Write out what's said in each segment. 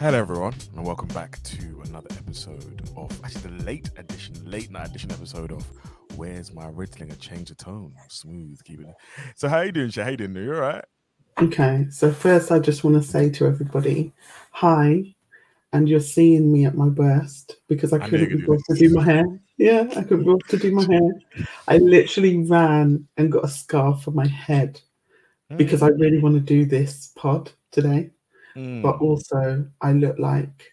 Hello, everyone, and welcome back to another episode of actually the late edition, late night edition episode of Where's My Riddling? A change of tone, smooth, keep it. So, how you doing, Shay? How you doing? You all right? Okay, so first, I just want to say to everybody, hi, and you're seeing me at my worst because I I couldn't be bothered to do my hair. Yeah, I couldn't be bothered to do my hair. I literally ran and got a scarf for my head because hmm. I really want to do this pod today. Mm. But also, I look like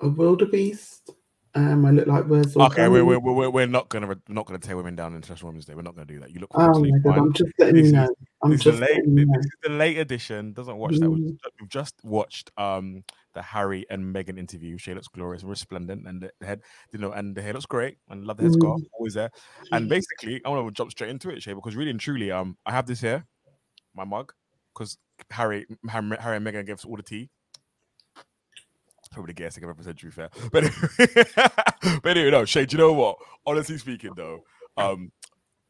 a wildebeest. Um, I look like where's Okay, we're, we're, we're, we're not gonna we're not gonna tear women down International Women's Day. We're not gonna do that. You look Oh my god! fine. I'm just letting This you know. I'm is just late, you know. this is the late edition. Doesn't watch that. We've, Mm. we've just watched um the Harry and Meghan interview. She looks glorious and resplendent, and the head, you know, and the hair looks great. And love the headscarf, Mm. always there. And basically, I want to jump straight into it, Shay, because really and truly, um, I have this here, my mug, because Harry, Harry, Harry and Meghan gave us all the tea. Probably the gayest thing I've ever said, to be fair. But anyway, but anyway, no, Shay, do you know what? Honestly speaking, though, um,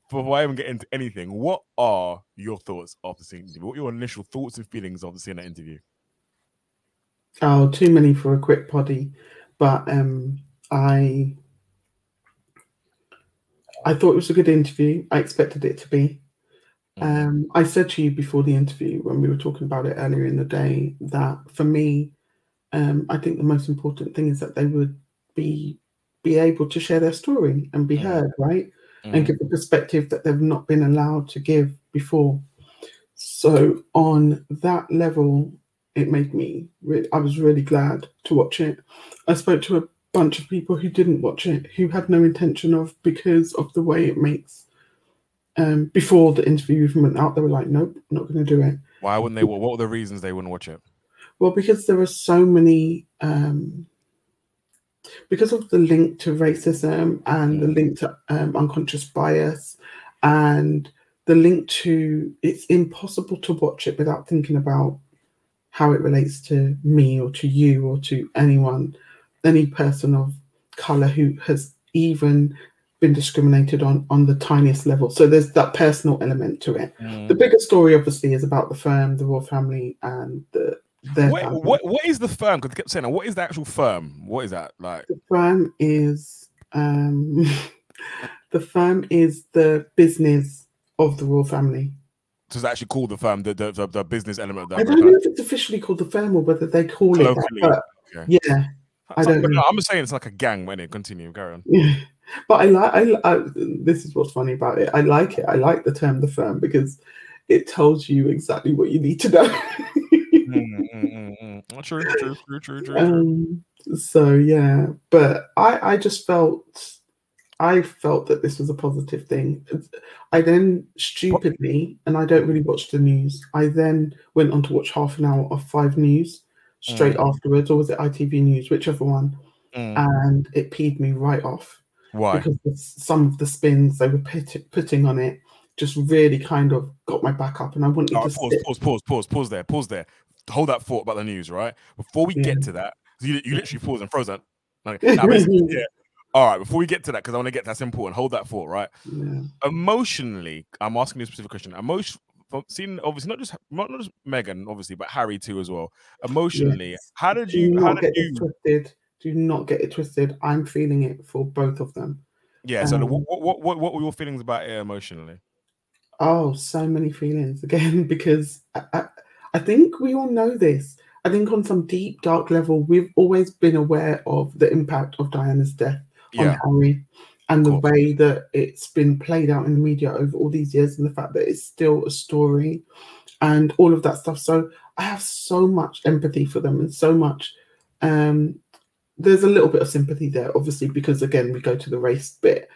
before I even get into anything, what are your thoughts after seeing the interview? What are your initial thoughts and feelings after seeing that interview? Oh, too many for a quick poddy. But um I I thought it was a good interview. I expected it to be. Mm. Um I said to you before the interview when we were talking about it earlier in the day that for me, um, I think the most important thing is that they would be be able to share their story and be Mm. heard, right? Mm. and give the perspective that they've not been allowed to give before. So on that level, it made me. Re- I was really glad to watch it. I spoke to a bunch of people who didn't watch it, who had no intention of because of the way it makes. Um, before the interview even went out, they were like, "Nope, not going to do it." Why wouldn't they? What what were the reasons they wouldn't watch it? Well, because there are so many, um, because of the link to racism and the link to um, unconscious bias and the link to it's impossible to watch it without thinking about how it relates to me or to you or to anyone, any person of color who has even been discriminated on on the tiniest level. So there's that personal element to it. The bigger story, obviously, is about the firm, the royal family, and the their What, family. what what is the firm? Because they kept saying, that. what is the actual firm? What is that like? The firm is um, the firm is the business of the royal family. Does it actually called the firm the the, the, the business element of I that? don't know if it's officially called the firm or whether they call it that, Locally, okay. yeah, I So- don't but know. no, I'm just saying it's like a gang. When it continue, carry on. But I like. I, I this is what's funny about it. I like it. I like the term the firm because it tells you exactly what you need to know. Mm, mm, mm, mm. Oh, True, true, true, true, true, um, so yeah, but I I just felt I felt that this was a positive thing. I then stupidly, and I don't really watch the news. I then went on to watch half an hour of Five News straight afterwards, or was it ITV News, whichever one, Mm. and it peed me right off Why? because some of the spins they were put, putting on it just really kind of got my back up, and I wanted Oh, to pause, sit. pause, pause, pause, pause there, pause there. Hold that thought about the news, right? Before we Yeah. get to that, you, you literally paused and froze that. Like, nah, yeah. All right, before we get to that, because I want to get that's important. Hold that thought, right? Yeah. Emotionally, I'm asking you a specific question. Emotion, seeing obviously not just not, not just Meghan, obviously, but Harry too as well. Emotionally, Yes. how did you? How did you? twisted. Do not get it twisted. I'm feeling it for both of them. Yeah. So, um, what, what what what were your feelings about it emotionally? Oh, so many feelings again because I, I, I think we all know this. I think on some deep, dark level, we've always been aware of the impact of Diana's death on Yeah. Harry and the way that it's been played out in the media over all these years and the fact that it's still a story and all of that stuff. So I have so much empathy for them and so much. Um, there's a little bit of sympathy there, obviously, because again, we go to the race bit.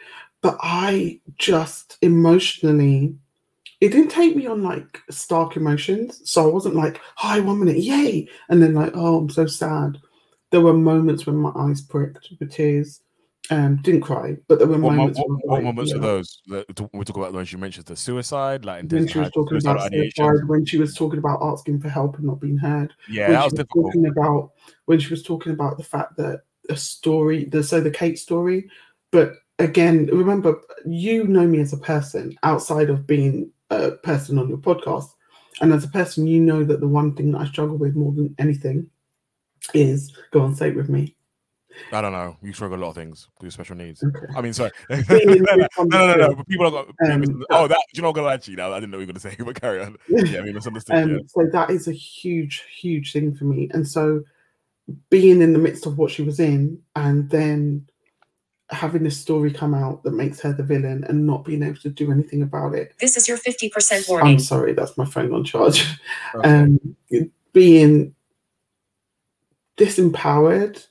But I just emotionally, it didn't take me on like stark emotions. So I wasn't like, hi, one minute, yay. And then like, oh, I'm so sad. There were moments when my eyes pricked with tears. Um, didn't cry, but there were What, moments. what, where I was what like, moments yeah. are those? We talk about when she mentions the suicide, like in When she was talking about suicide, when she was talking about asking for help and not being heard, Yeah, when that she was was difficult. talking about when she was talking about the fact that a story, the so the Kate story, but again, remember, you know me as a person outside of being a person on your podcast, and as a person, you know that the one thing that I struggle with more than anything is go on, say it with me. I don't know. You struggle a lot of things with special needs. Okay. I mean, sorry. no, no, no, no, no, But people are got. Um, oh, that. Do You know, I'm gonna lie to you now. I didn't know what you were gonna say, but carry on. Yeah, I mean, misunderstood. Um, yeah. So that is a huge, huge thing for me. And so being in the midst of what she was in and then having this story come out that makes her the villain and not being able to do anything about it. This is your 50% warning. I'm sorry, that's my phone on charge. Okay. Um, being disempowered,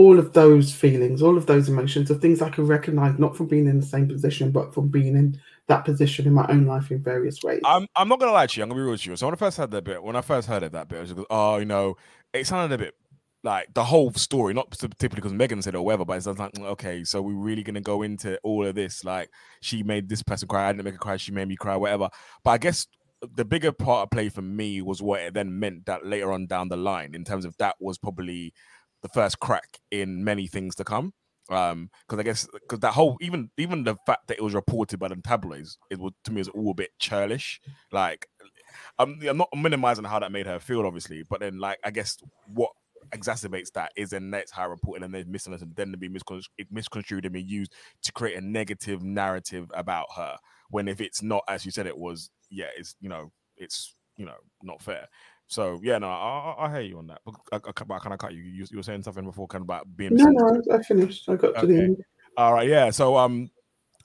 all of those feelings, all of those emotions are things I can recognize not from being in the same position, but from being in that position in my own life in various ways. I'm I'm not gonna lie to you. I'm gonna be real with you. So when I first heard that bit, when I first heard it, that bit, I was like, oh, you know, it sounded a bit like the whole story, not particularly because Meghan said it or whatever, but it's like, mm, okay, so we're really gonna go into all of this. Like, she made this person cry, I didn't make her cry, she made me cry, whatever. But I guess the bigger part of play for me was what it then meant that later on down the line, in terms of that was probably the first crack in many things to come. Um, because I guess because that whole even even the fact that it was reported by the tabloids, it was to me was all a bit churlish. Like, I'm, I'm not minimizing how that made her feel, obviously, but then like I guess what exacerbates that is then that's how reported and then misunderstood, then to be miscon- misconstrued and be used to create a negative narrative about her. When if it's not as you said it was, yeah, it's you know it's you know not fair. So yeah, no, I, I, I hear you on that. But I, I, but I kind of cut you. you. You were saying something before, kind of about being. no, no, I finished. I got to the end. All right, yeah. So um,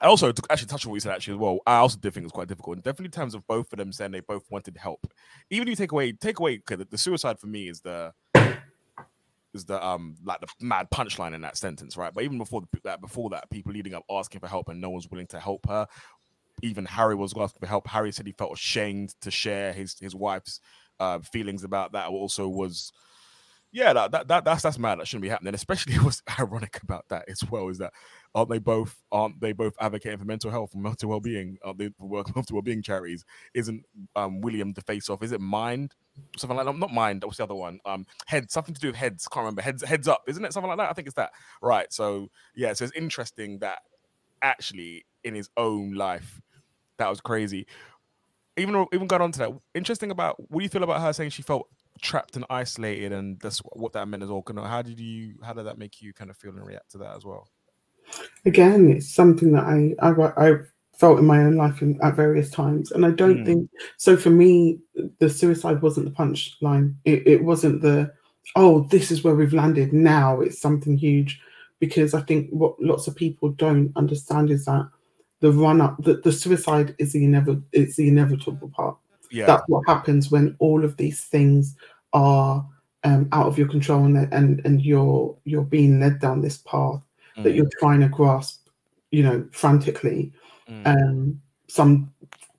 I also to actually touch on what you said actually as well. I also did think it was quite difficult, and definitely in terms of both of them saying they both wanted help. Even if you take away take away the, the suicide for me is the is the um like the mad punchline in that sentence, right? But even before that, before that, people leading up asking for help and no one's willing to help her. Even Harry was asking for help. Harry said he felt ashamed to share his his wife's uh, feelings about that. Also was yeah, that, that, that that's that's mad. That shouldn't be happening. Especially what's ironic about that as well is that aren't they both aren't they both advocating for mental health and mental well being? Aren't they for work mental well being charities? Isn't um William the face off? Is it Mind? Something like that. not Mind. What's the other one? Um, Head. Something to do with heads. Can't remember. Heads. Heads up. Isn't it something like that? I think it's that. Right. So yeah. So it's interesting that actually in his own life, that was crazy. Even even going on to that, interesting about what do you feel about her saying she felt trapped and isolated, and that's what that meant as well. How did you? How did that make you kind of feel and react to that as well? Again, it's something that I I, I felt in my own life in, at various times, and I don't Mm. think so. For me, the suicide wasn't the punchline. It, it wasn't the oh, this is where we've landed. Now it's something huge, because I think what lots of people don't understand is that the run up, the, the suicide is the inevitable. It's the inevitable part. Yeah, that's what happens when all of these things are um, out of your control and and and you're you're being led down this path that Mm, you're trying to grasp you know frantically. Mm, um some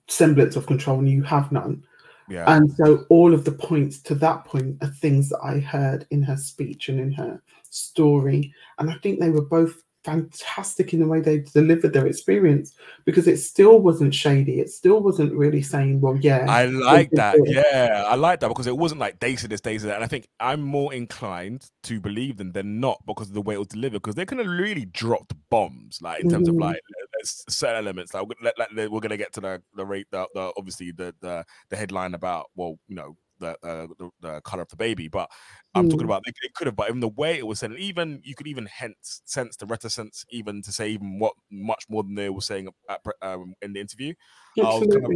semblance of control and you have none. Yeah, and so all of the points to that point are things that i heard in her speech and in her story. And i think they were both fantastic in the way they delivered their experience because it still wasn't shady it still wasn't really saying well yeah I like that. this. Yeah, I like that because it wasn't like they said this, they said that. And I think I'm more inclined to believe them than not because of the way it was delivered. Because they could have really dropped bombs, like in terms of Mhm. like certain elements. Like, we're gonna- like, like, we're gonna get to the the rate, the, the obviously the the the headline about well, you know. The, uh, the the color of the baby, but I'm talking Mm. about they, they could have, but even the way it was said, even you could even hence sense the reticence, even to say even what much more than they were saying at, um, in the interview. I was kind of-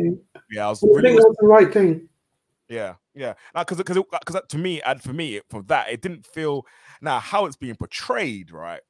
Yeah, I was I really think that was the right thing. yeah, yeah. Because because because to me and for me from that it didn't feel now how it's being portrayed, right?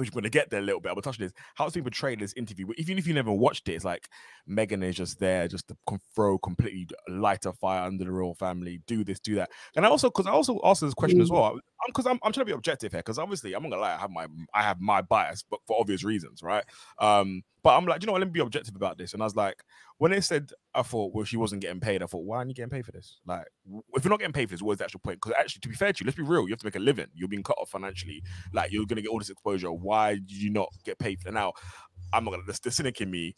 Which we're gonna get there a little bit. I'm gonna touch on this. How it's being portrayed in this interview. but Even if you never watched it, it's like Meghan is just there, just to throw completely light a fire under the royal family. Do this, do that. And I also because I also asked this question as Mm. well. Because I'm, I'm trying to be objective here. Because obviously I'm not gonna lie, I have my I have my bias, but for obvious reasons, right? Um, but I'm like, you know what? Let me be objective about this. And I was like, when they said, I thought, well, she wasn't getting paid. I thought, why aren't you getting paid for this? Like, if you're not getting paid for this, what is the actual point? Because actually, to be fair to you, let's be real, you have to make a living. You're being cut off financially. Like, you're gonna get all this exposure. Why did you not get paid for? Now, I'm not gonna. The, the cynic in me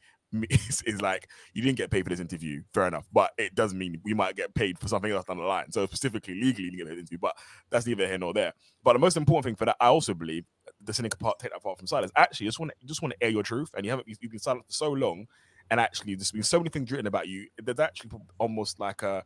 is, is like, you didn't get paid for this interview. Fair enough, but it does mean we might get paid for something else down the line. So specifically, legally, you didn't get the interview. But that's neither here nor there. But the most important thing for that, I also believe, the cynic part, take that part from silence. Actually, just want to, just want to air your truth, and you haven't. You've been silent for so long, and actually, there's been so many things written about you. There's actually almost like a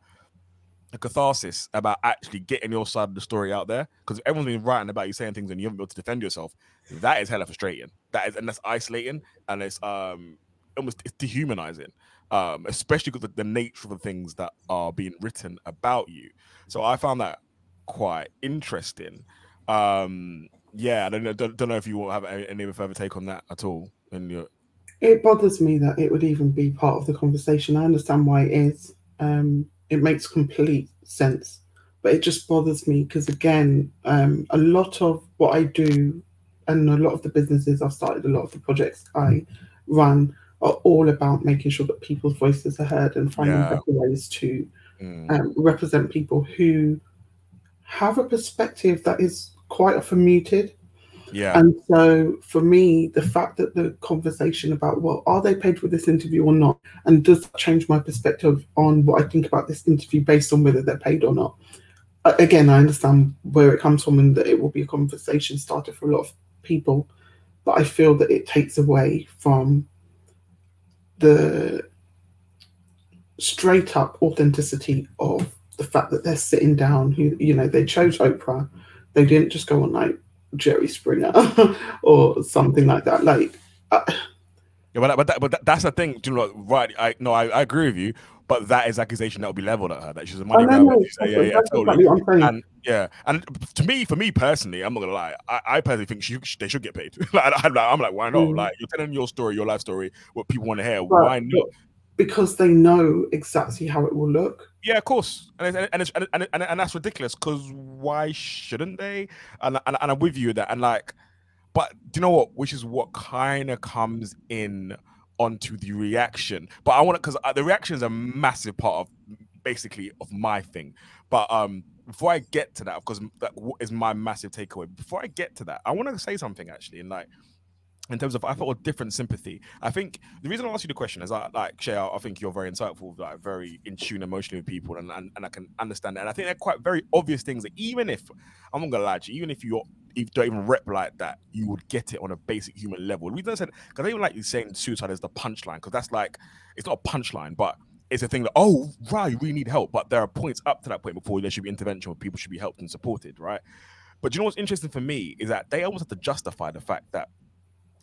a catharsis about actually getting your side of the story out there because everyone's been writing about you saying things and you haven't been able to defend yourself. That is hella frustrating. That is and that's isolating and it's um almost it's dehumanizing. Um, especially because the, the nature of the things that are being written about you. So I found that quite interesting. Um, yeah, I don't know, don't, don't know if you will have any, any further take on that at all. In your... It bothers me that it would even be part of the conversation. I understand why it is. Um, it makes complete sense, but it just bothers me because again, um, a lot of what I do and a lot of the businesses I've started, a lot of the projects I run are all about making sure that people's voices are heard and finding yeah. better ways to mm. um, represent people who have a perspective that is quite often muted. Yeah. And so for me, the fact that the conversation about, well, are they paid for this interview or not? And does that change my perspective on what I think about this interview based on whether they're paid or not? Again, I understand where it comes from and that it will be a conversation starter for a lot of people. But I feel that it takes away from the straight up authenticity of the fact that they're sitting down you know they chose oprah they didn't just go on like jerry springer or something like that like uh, yeah but, but, that, but that, that's the thing you know right i no I, I agree with you but that is accusation that will be leveled at her that she's a money grabber. No, no, yeah, yeah, totally. And yeah, and to me, for me personally, I'm not gonna lie. I, I personally think she, they should get paid. like, I'm like, I'm like, why not? Mm. Like, you're telling your story, your life story, what people want to hear. But, why not? Because they know exactly how it will look. Yeah, of course, and and and, and, and, and that's ridiculous. Because why shouldn't they? And, and and I'm with you that. And like, but do you know what? Which is what kind of comes in onto the reaction. But I want to because uh, the reaction is a massive part of basically of my thing. But um, before I get to that, because that is my massive takeaway. Before I get to that, I want to say something actually, and like in terms of I felt a different sympathy. I think the reason I asked you the question is I like Shay, I think you're very insightful, like very in tune emotionally with people, and, and, and I can understand that. And I think they're quite very obvious things that even if I'm not gonna lie to you, even if you're if you don't even rep like that, you would get it on a basic human level. Reason I said because I even like you saying suicide is the punchline, because that's like it's not a punchline, but it's a thing that oh right, really need help. But there are points up to that point before there should be intervention where people should be helped and supported, right? But you know what's interesting for me is that they almost have to justify the fact that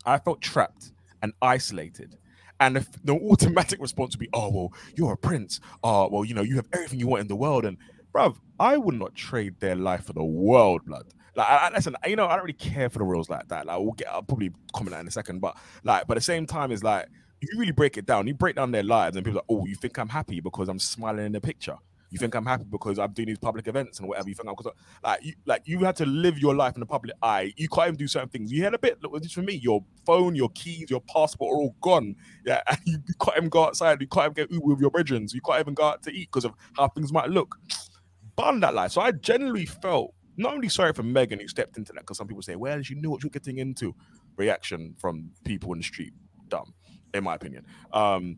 I felt trapped and isolated. And if the automatic response would be, oh, well, you're a prince. Oh, well, you know, you have everything you want in the world. And, bruv, I would not trade their life for the world, blood. Like, I, I, listen, you know, I don't really care for the rules like that. Like, we'll get, I'll probably comment that in a second. But, like, but at the same time, it's like, you really break it down, you break down their lives, and people are like, oh, you think I'm happy because I'm smiling in the picture. You think I'm happy because I'm doing these public events and whatever. You think I'm because like you like you had to live your life in the public eye. You can't even do certain things. You had a bit. Look, just for me, your phone, your keys, your passport are all gone. Yeah, and you, you can't even go outside. You can't even get Uber with your brethren. You can't even go out to eat because of how things might look. Bun that life. So I genuinely felt not only sorry for Meghan who stepped into that because some people say, well, she knew what you're getting into. Reaction from people in the street, dumb, in my opinion. Um,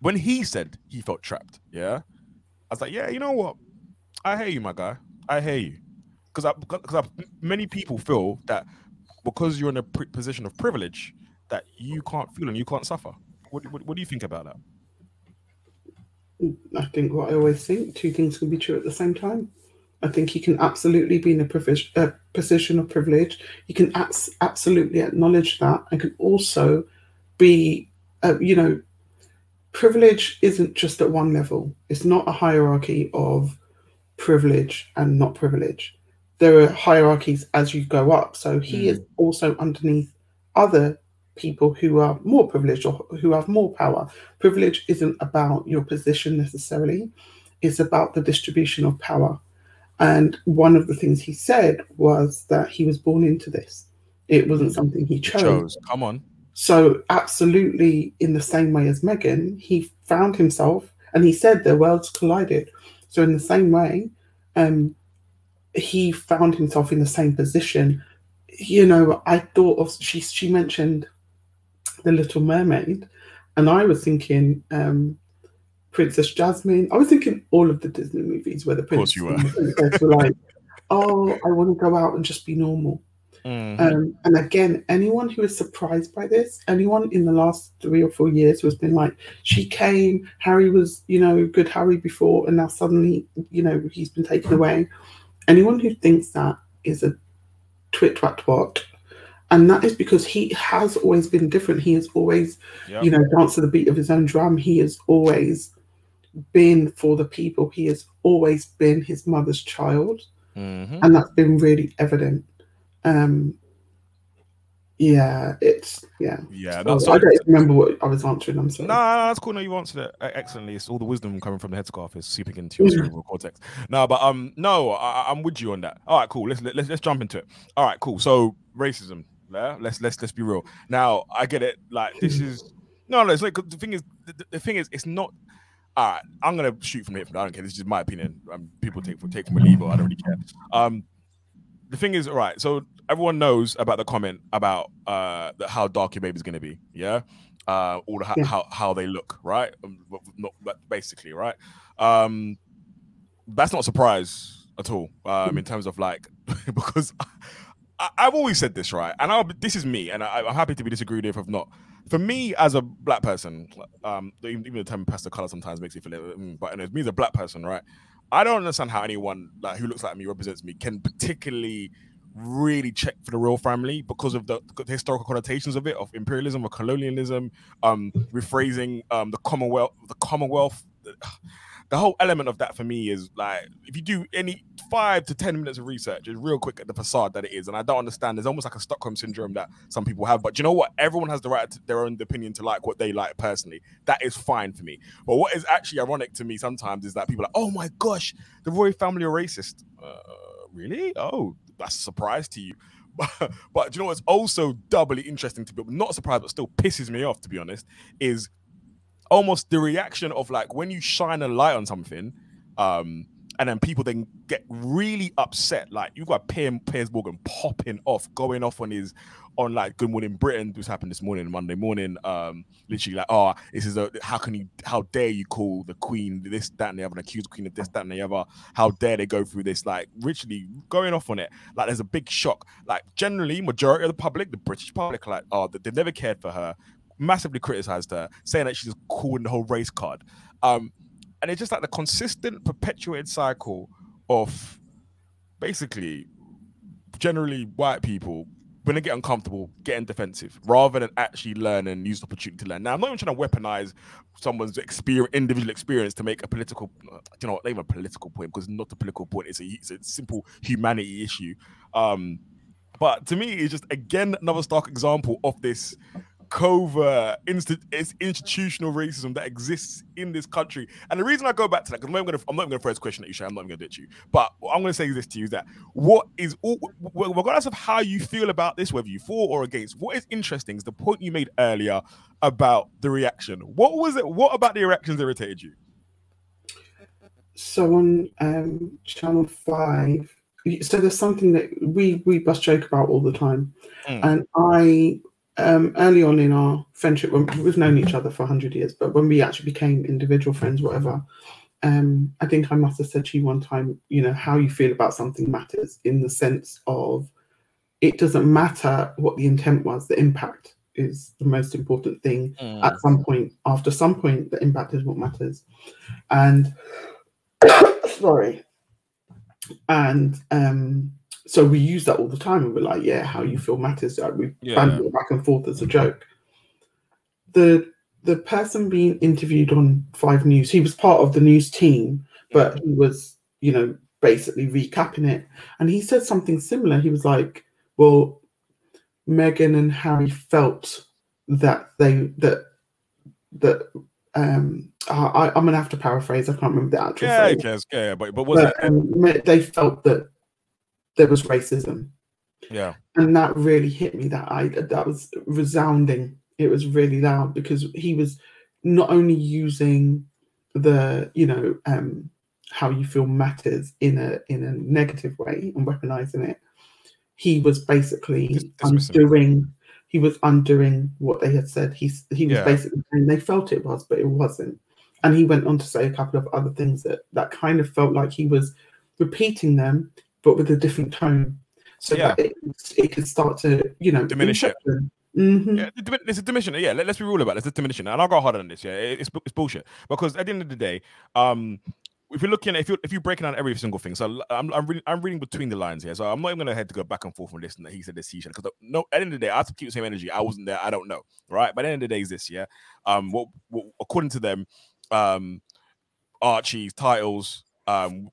when he said he felt trapped, yeah, was like, yeah, you know what? I hear you, my guy. I hear you. Because I, because many people feel that because you're in a position of privilege, that you can't feel and you can't suffer. What, what, what do you think about that? I think what I always think, two things can be true at the same time. I think you can absolutely be in a, privilege, a position of privilege. You can abs- absolutely acknowledge that and can also be, uh, you know, privilege isn't just at one level. It's not a hierarchy of privilege and not privilege. There are hierarchies as you go up. So he mm. is also underneath other people who are more privileged or who have more power. Privilege isn't about your position necessarily, it's about the distribution of power. And one of the things he said was that he was born into this. It wasn't mm. something he chose. chose. Come on. So, absolutely, in the same way as Meghan, he found himself and he said their worlds collided. So, in the same way, um, he found himself in the same position. You know, I thought of she she mentioned the Little Mermaid, and I was thinking um, Princess Jasmine. I was thinking all of the Disney movies where the princess were. were like, "Oh, I want to go out and just be normal." Mhm. Um, and again, anyone who is surprised by this, anyone in the last three or four years who has been like, she came, Harry was, you know, good Harry before, and now suddenly, you know, he's been taken away. Anyone who thinks that is a twit twat twat. And that is because he has always been different. He has always, Yep. you know, danced to the beat of his own drum. He has always been for the people. He has always been his mother's child Mhm. and that's been really evident. Um, yeah, it's yeah. Yeah, Oh, that's I don't remember what I was answering. I'm No, sorry. no, that's cool. No, you answered it uh, excellently. It's all the wisdom coming from the headscarf is seeping into your Yeah. cerebral cortex. No, but um, no, I, I'm with you on that. All right, cool. Let's let's let's jump into it. All right, cool. So racism. Yeah, let's let's let's be real. Now, I get it. Like this is no, no. It's like the thing is, the, the thing is, it's not. All right, I'm gonna shoot from here. From I don't care. This is just my opinion. Um, people take from take from a leave, I don't really care. Um, the thing is, all right. So everyone knows about the comment about uh the, how dark your baby's gonna be. Yeah. Uh, all the, how, Yeah. how how they look, right? Um, not but basically, right? Um, that's not a surprise at all. Um, in terms of like because I, I've always said this, right? And I'll, this is me, and I, I'm happy to be disagreed with if not. For me, as a black person, um, even even the term pastel color sometimes makes me feel, like, mm, but anyways, me as a black person, right? I don't understand how anyone like who looks like me represents me can particularly really check for the royal family because of the, the historical connotations of it, of imperialism or colonialism, um, rephrasing um the Commonwealth, the Commonwealth. The whole element of that for me is like if you do any five to ten minutes of research, is real quick at the facade that it is, and I don't understand. There's almost like a Stockholm syndrome that some people have, but you know what? Everyone has the right to their own opinion to like what they like personally. That is fine for me. But what is actually ironic to me sometimes is that people are like, oh my gosh, the royal family are racist. Uh, really? Oh, that's a surprise to you. But, but you know what's also doubly interesting to people, not surprised, but still pisses me off, to be honest, is almost the reaction of like when you shine a light on something, um, and then people then get really upset. Like you've got Piers, Piers Morgan popping off, going off on his on like Good Morning Britain. This happened this morning, Monday morning. Um, literally like, oh, this is a how can you how dare you call the Queen this, that, and the other, and accuse the Queen of this, that, and the other. How dare they go through this? Like literally going off on it. Like there's a big shock. Like generally, majority of the public, the British public, like, oh, they- they've never cared for her. Massively criticized her, saying that she's calling the whole race card. Um, and it's just like the consistent perpetuated cycle of basically generally white people when they get uncomfortable getting defensive rather than actually learn and use the opportunity to learn. Now i'm not even trying to weaponize someone's experience individual experience to make a political uh, you know not even a political point because it's not a political point it's a, it's a simple humanity issue. Um but to me it's just again another stark example of this covert insti- it's institutional racism that exists in this country. And the reason I go back to that, because I'm not going to, I'm not going to throw this question at you, Shay, I'm not going to do it to you. But I'm going to say this to you is that what is, all, regardless of how you feel about this, whether you for or against, what is interesting is the point you made earlier about the reaction. What was it? What about the reactions irritated you? So on um, Channel Five, so there's something that we we must joke about all the time, Mm. and I um, early on in our friendship, when we've known each other for hundred years, but when we actually became individual friends, whatever, um, I think I must have said to you one time, you know, how you feel about something matters in the sense of it doesn't matter what the intent was, the impact is the most important thing at some point. After some point the impact is what matters. And sorry. And um so we use that all the time and we're like yeah how you feel matters like we Yeah. banter back and forth as a joke the the person being interviewed on five news he was part of the news team but he was you know basically recapping it and he said something similar he was like well Meghan and Harry felt that they that that um I, I'm gonna have to paraphrase. I can't remember the actual Yeah, phrase, cares? Yeah, but but was but it? um, they felt that there was racism, Yeah, and that really hit me. That I that was resounding. It was really loud because he was not only using the you know um how you feel matters in a in a negative way and weaponizing it. He was basically Dis- dismissing it. undoing. He was undoing what they had said. He's he was Yeah. basically saying they felt it was, but it wasn't. And he went on to say a couple of other things that that kind of felt like he was repeating them, but with a different tone. so Yeah. it, it can start to, you know, Diminish it. hmm Yeah, it's a diminishing. Yeah, let, us be real about it. It's a diminishing, and I'll go harder than this. Yeah, it's, it's bullshit because at the end of the day, um, if you're looking, at, if you if you're breaking down every single thing, so I'm I'm reading, I'm reading between the lines here, so I'm not even gonna head to go back and forth on this and that he said this, he said because no, at the end of the day, I have to keep the same energy. I wasn't there, I don't know, right? But at the end of the day, is this, yeah, um, what, what according to them, um, Archie's titles, um,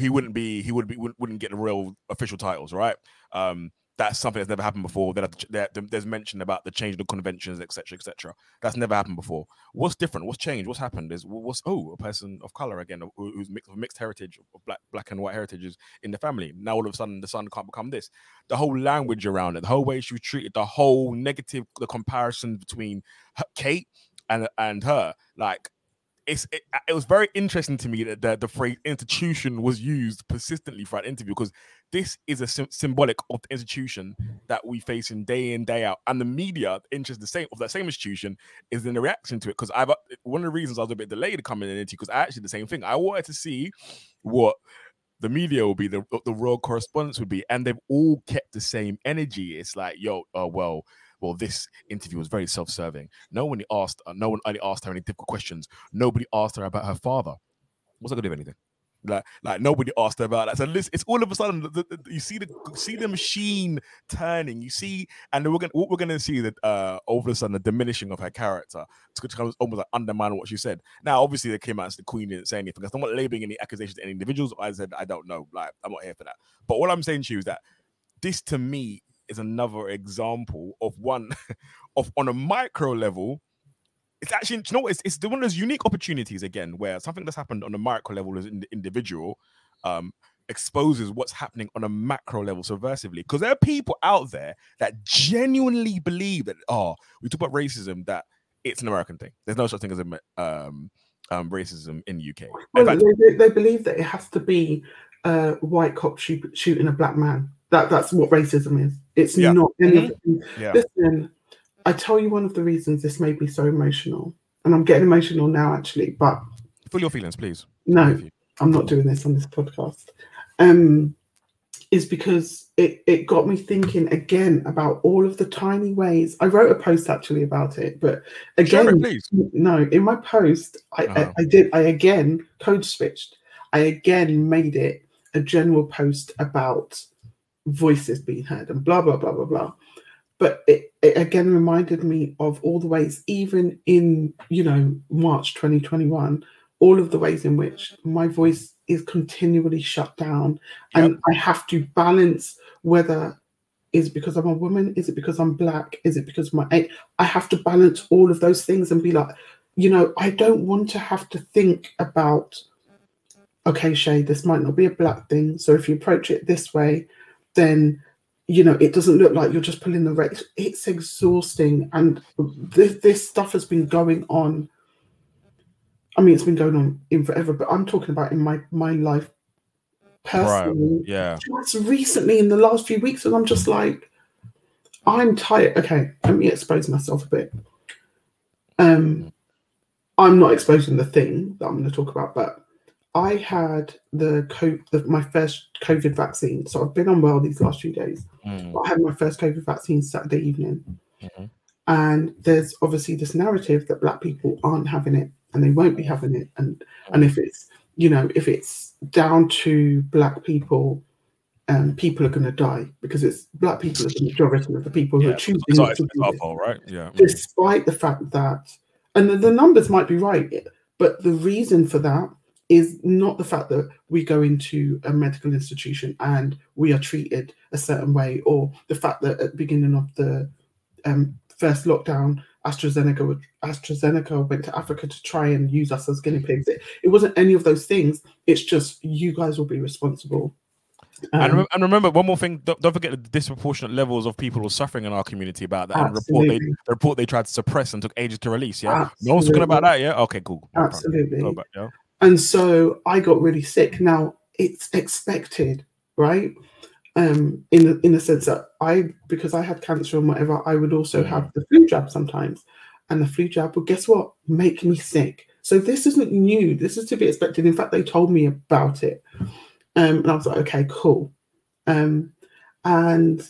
he wouldn't be, he would be, wouldn't get the real official titles, right? Um, that's something that's never happened before. There, there, there's mention about the change of the conventions, etc., etc. That's never happened before. What's different? What's changed? What's happened? Is what's oh, a person of color again, who's mixed, mixed heritage, of black, black and white heritages in the family. Now all of a sudden, the son can't become this. The whole language around it, the whole way she was treated, the whole negative, the comparison between her, Kate and and her, like it's it, it was very interesting to me that the, the phrase institution was used persistently throughout the interview because this is a sym- symbolic of the institution that we face in day in day out. And the media interest the same of that same institution is in the reaction to it because i've uh, one of the reasons i was a bit delayed coming into because i actually the same thing. I wanted to see what the media will be the the royal correspondence would be and they've all kept the same energy. It's like yo oh well well, this interview was very self-serving. No one asked, uh, no one asked her any difficult questions. Nobody asked her about her father. What's that gonna do anything? Like, like nobody asked her about that. So it's all of a sudden the, the, you see the see the machine turning. You see, and we're gonna what we're gonna see that uh over a sudden the diminishing of her character. To almost like undermine what she said. Now, obviously, they came out as the queen didn't say anything. I'm not labeling any accusations to any individuals. I said I don't know. Like I'm not here for that. But what I'm saying to you is that this to me is another example of one of on a micro level. It's actually, you know what? It's, it's the one of those unique opportunities again, where something that's happened on a micro level as an individual um, exposes what's happening on a macro level subversively. Because there are people out there that genuinely believe that, oh, we talk about racism, that it's an American thing. There's no such thing as a, um, um, racism in the UK. Well, fact, they- they believe that it has to be a white cop shoot, shooting a black man. That that's what racism is. It's Yeah. not any of the yeah, Listen, I tell you one of the reasons this made me so emotional, and I'm getting emotional now actually, but feel your feelings, please. no, I'm not doing this on this podcast. Um, is because it it got me thinking again about all of the tiny ways. I wrote a post actually about it, but again, it, please. no, in my post, I, Uh-huh. I, I did, I again code switched. I again made it a general post about voices being heard and blah, blah, blah, blah, blah. But it, it again reminded me of all the ways, even in, you know, March 2021, all of the ways in which my voice is continually shut down. And I have to balance whether is it because I'm a woman? Is it because I'm black? Is it because my age? I have to balance all of those things and be like, you know, I don't want to have to think about, okay, Shay, this might not be a black thing. So if you approach it this way, then you know it doesn't look like you're just pulling the race. It's exhausting, and this, this stuff has been going on. I mean, it's been going on in forever, but I'm talking about in my my life personally Yeah. just recently in the last few weeks, and I'm just like, I'm tired. Okay, let me expose myself a bit. Um, I'm not exposing the thing that I'm going to talk about, but I had the, the my first COVID vaccine. So I've been unwell these last few days. Mm, I had my first COVID vaccine Saturday evening, mhm. and there's obviously this narrative that Black people aren't having it and they won't be having it, and and if it's you know if it's down to Black people. Um, people are going to die because it's black people are the majority of the people who Yeah, are choosing not to do this right? Yeah. mm, despite the fact that, and the, the numbers might be right, but the reason for that is not the fact that we go into a medical institution and we are treated a certain way, or the fact that at the beginning of the um, first lockdown, AstraZeneca AstraZeneca went to Africa to try and use us as guinea pigs. It, it wasn't any of those things. It's just you guys will be responsible. and, Um, rem- and remember one more thing. Don't, don't forget the disproportionate levels of people who are suffering in our community about that. And the report they the report they tried to suppress and took ages to release. Yeah. No one's talking about that. Yeah. Okay. Cool. No. Absolutely. Back, yeah. And so I got really sick. Now it's expected, right? Um, in the, in the sense that I, because I had cancer and whatever, I would also Mhm. have the flu jab sometimes, and the flu jab would guess what, make me sick. So this isn't new. This is to be expected. In fact, they told me about it, um, and I was like, okay, cool. Um, And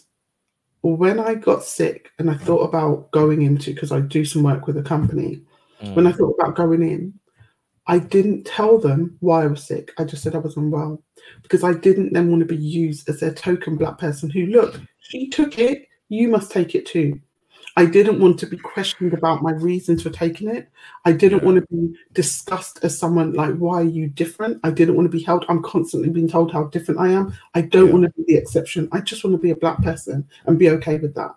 when I got sick and I thought about going into, because I do some work with a company, Mm. when I thought about going in, I didn't tell them why I was sick. I just said I was unwell because I didn't then want to be used as their token black person who, look, she took it, you must take it too. I didn't want to be questioned about my reasons for taking it. I didn't Yeah. want to be discussed as someone like, why are you different? I didn't want to be held. I'm constantly being told how different I am. I don't Yeah. want to be the exception. I just want to be a black person and be okay with that.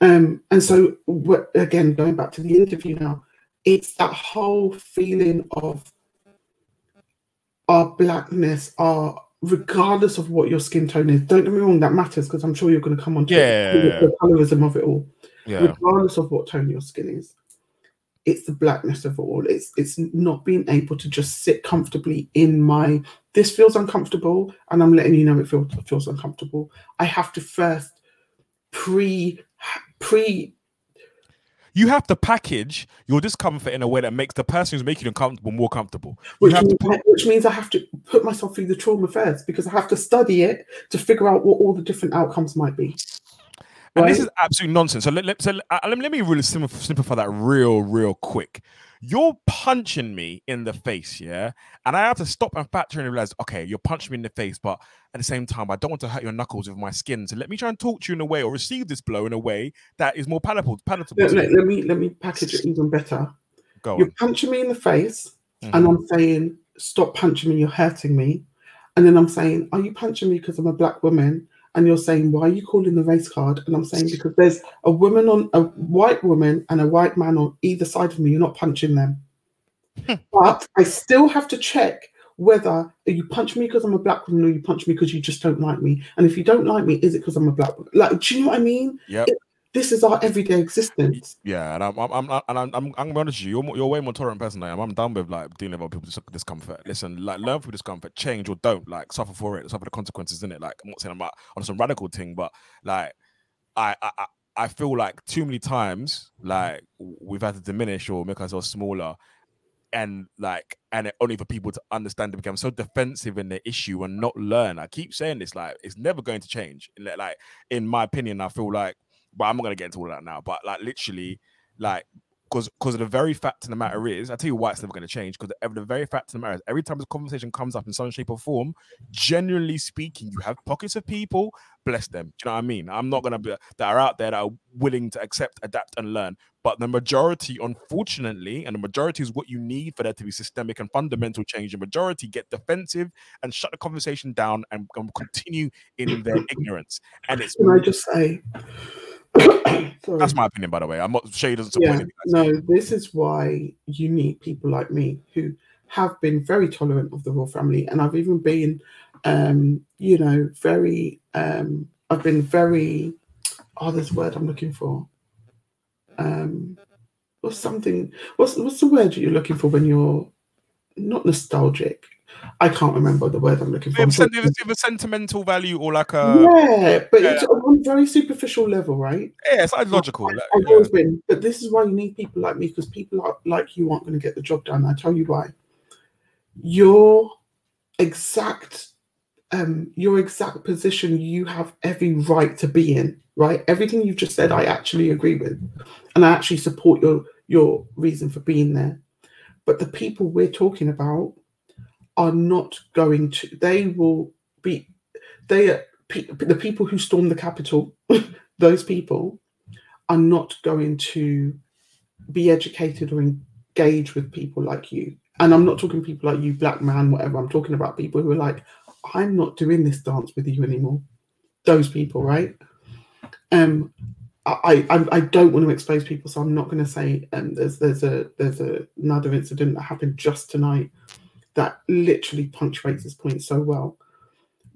Um, and so, what, again, going back to the interview now, it's that whole feeling of our blackness, our regardless of what your skin tone is. Don't get me wrong, that matters because I'm sure you're going to come on to Yeah. the colorism of it all Yeah. regardless of what tone your skin is. It's the blackness of it all. It's it's not being able to just sit comfortably in my this feels uncomfortable, and I'm letting you know it feels feels uncomfortable. I have to first pre pre You have to package your discomfort in a way that makes the person who's making you uncomfortable more comfortable. Which have to means, put, which means I have to put myself through the trauma first because I have to study it to figure out what all the different outcomes might be. And this is absolute nonsense. So let, let, so uh, let, me really simplify that real, real quick. You're punching me in the face, yeah, and I have to stop and factor and realize, okay, you're punching me in the face, but at the same time, I don't want to hurt your knuckles with my skin. So let me try and talk to you in a way or receive this blow in a way that is more palatable. palatable Let, let- me let me package it even better. Go You're on. punching me in the face, Mhm. and I'm saying, stop punching me, you're hurting me. And then I'm saying, are you punching me because I'm a black woman? And you're saying, why are you calling the race card? And I'm saying, because there's a woman on a white woman and a white man on either side of me, you're not punching them. Hmm. but I still have to check whether you punch me because I'm a black woman or you punch me because you just don't like me. And if you don't like me, is it because I'm a black woman? Like, do you know what I mean? Yep. This is our everyday existence. Yeah, and I'm, I'm, I'm, and I'm, I'm, I'm honest with you. You're, you're way more tolerant person than I am. I'm done with like dealing with people's discomfort. Listen, like learn through discomfort, change or don't. Like suffer for it, suffer the consequences in it. Like I'm not saying I'm like, on some radical thing, but like I, I, I- I feel like too many times like we've had to diminish or make ourselves smaller, and like and it, only for people to understand to become so defensive in the issue and not learn. I keep saying this, like it's never going to change. Like, in my opinion, I feel like but I'm not gonna get into all that now. But like literally, like because because the very fact of the matter is, I tell you why it's never gonna change. Because the, the very fact of the matter is, every time this conversation comes up in some shape or form, generally speaking, you have pockets of people. Bless them. Do you know what I mean? I'm not gonna be that are out there that are willing to accept, adapt, and learn. But the majority, unfortunately, and the majority is what you need for there to be systemic and fundamental change. The majority get defensive and shut the conversation down and, and continue in their ignorance. And it's Can I just say. that's my opinion, by the way. I'm not Shay doesn't support yeah, anything I say. no, this is why you need people like me who have been very tolerant of the royal family, and I've even been, um, you know, very, um, I've been very, oh, there's a word I'm looking for. Um, what's something? What's what's the word you're looking for when you're not nostalgic? I can't remember the word I'm looking for. If it's, sen- it's- if sentimental value or like a yeah, but yeah. It's on a very superficial level, right? yeah, it's ideological. I've yeah. always been, but this is why you need people like me because people like, like you aren't going to get the job done. I tell you why. Your exact, um, your exact position, you have every right to be in. Right, everything you've just said, I actually agree with, and I actually support your your reason for being there. But the people we're talking about are not going to. They will be. They are pe- the people who stormed the Capitol. those people are not going to be educated or engage with people like you. And I'm not talking people like you, black man, whatever. I'm talking about people who are like, I'm not doing this dance with you anymore. Those people, right? Um, I, I I don't want to expose people, so I'm not going to say. Um, there's there's a there's a, another incident that happened just tonight that literally punctuates this point so well.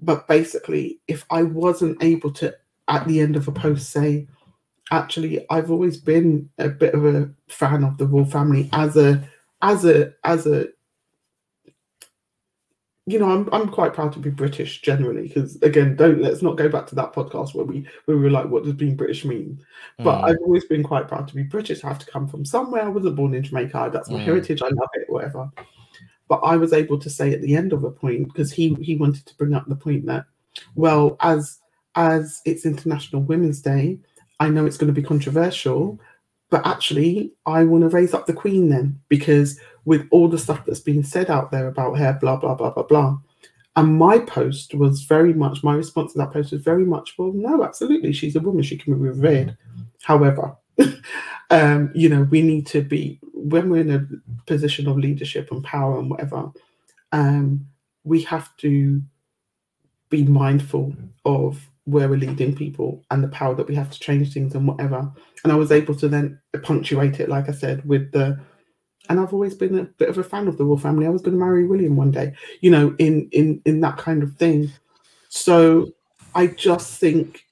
But basically, if I wasn't able to at the end of a post say, actually, I've always been a bit of a fan of the royal family as a as a as a you know, I'm I'm quite proud to be British generally because again, don't let's not go back to that podcast where we where we were like, what does being British mean? But Mm. I've always been quite proud to be British. I have to come from somewhere. I wasn't born in Jamaica. That's my Mm. heritage. I love it, whatever. But I was able to say at the end of a point because he he wanted to bring up the point that, well, as as it's International Women's Day, I know it's going to be controversial, but actually, I want to raise up the Queen then because with all the stuff that's been said out there about her, blah blah blah blah blah. And my post was very much my response to that post was very much, well, no, absolutely, she's a woman, she can be revered. However, um, you know, we need to be when we're in a position of leadership and power and whatever, um, we have to be mindful of where we're leading people and the power that we have to change things and whatever. And I was able to then punctuate it, like I said, with the and I've always been a bit of a fan of the royal family. I was going to marry William one day, you know, in in in that kind of thing. So I just think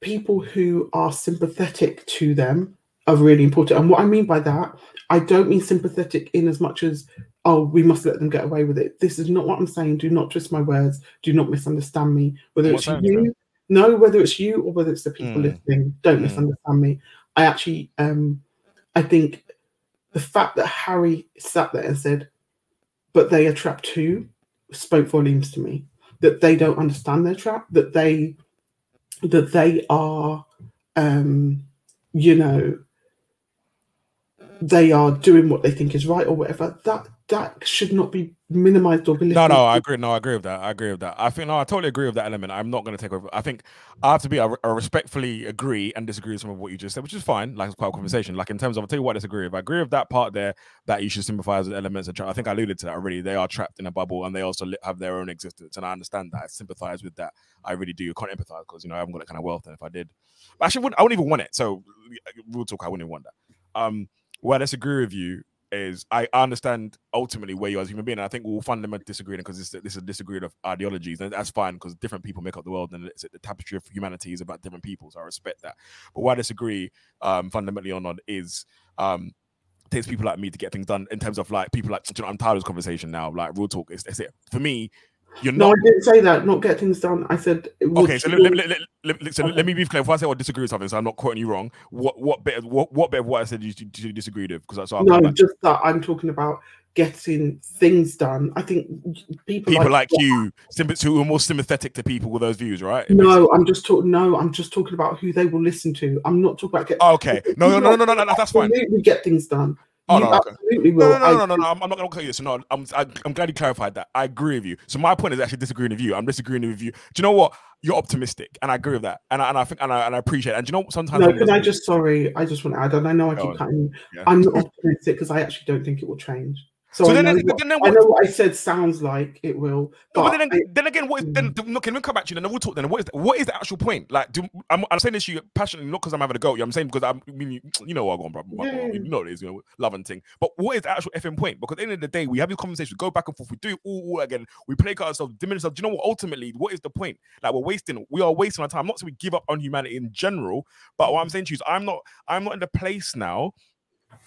people who are sympathetic to them are really important. And what I mean by that, I don't mean sympathetic in as much as oh, we must let them get away with it. This is not what I'm saying. Do not twist my words. Do not misunderstand me. Whether it's you, no, whether it's you or whether it's the people mm. listening, don't mm. misunderstand me. I actually, um, I think the fact that Harry sat there and said, "But they are trapped too," spoke volumes to me. That they don't understand their trap. That they, that they are, um, you know, they are doing what they think is right or whatever. That that should not be minimized or belittled. No, no, I agree. No, I agree with that. I agree with that. I think no, I totally agree with that element. I'm not going to take over. I think I have to be. I, I, respectfully agree and disagree with some of what you just said, which is fine. Like it's quite of mm-hmm. conversation. Like in terms of, I'll tell you what I disagree with. I agree with that part there that you should sympathize with elements. I think I alluded to that already. They are trapped in a bubble and they also have their own existence. And I understand that. I sympathize with that. I really do. I can't empathize because you know I haven't got that kind of wealth. And if I did, but actually, wouldn't, I wouldn't even want it. So real talk, I wouldn't even want that. Um, where I disagree with you is I understand ultimately where you are as a human being. And I think we'll fundamentally disagree because this, this is a disagreement of ideologies, and that's fine because different people make up the world, and it's, the tapestry of humanity is about different people. So I respect that. But what I disagree um, fundamentally on, on is um, takes people like me to get things done in terms of like people like you know, I'm tired of this conversation now. Like real talk, is it for me. You're no, not... I didn't say that. Not get things done. I said. Okay, so, let, let, let, so okay. let, me be clear. If I say I disagree with something, so I'm not quoting you wrong. What what bit what what bit of what I said you, you disagreed with? Because I no, just that I'm talking about getting things done. I think people people like, like you, who are more sympathetic to people with those views, right? No, I'm just talking. No, I'm just talking about who they will listen to. I'm not talking about getting. okay, no, no, no, no, no, no, that's fine. We get things done. Oh, no, okay. absolutely will. No, no, no, no, no, I'm, not going to cut you. So no, I'm, I'm glad you clarified that. I agree with you. So my point is actually disagreeing with you. I'm disagreeing with you. Do you know what? You're optimistic, and I agree with that. And I, and I think and I, and I appreciate. It. And do you know sometimes? No, can I just sorry? I just want to add. And I know I keep cutting. I'm not optimistic because I actually don't think it will change. So, so then, know what, then, then what, I know what I said sounds like it will. But, but then, I, then again, what is, then mm. can we come back to you? Then we'll talk. Then what is the, what is the actual point? Like, do, I'm, I'm saying this to you passionately, not because I'm having a go. You know, I'm saying because I'm, I mean, you, you know what I'm going, bro. Yeah. You know it is, you know, love and thing. But what is the actual effing point? Because at the end of the day, we have these conversations, we go back and forth, we do it all, all again, we play ourselves, diminish ourselves. Do you know what? Ultimately, what is the point? Like, we're wasting, we are wasting our time. Not so we give up on humanity in general, but what I'm saying to you is, I'm not, I'm not in the place now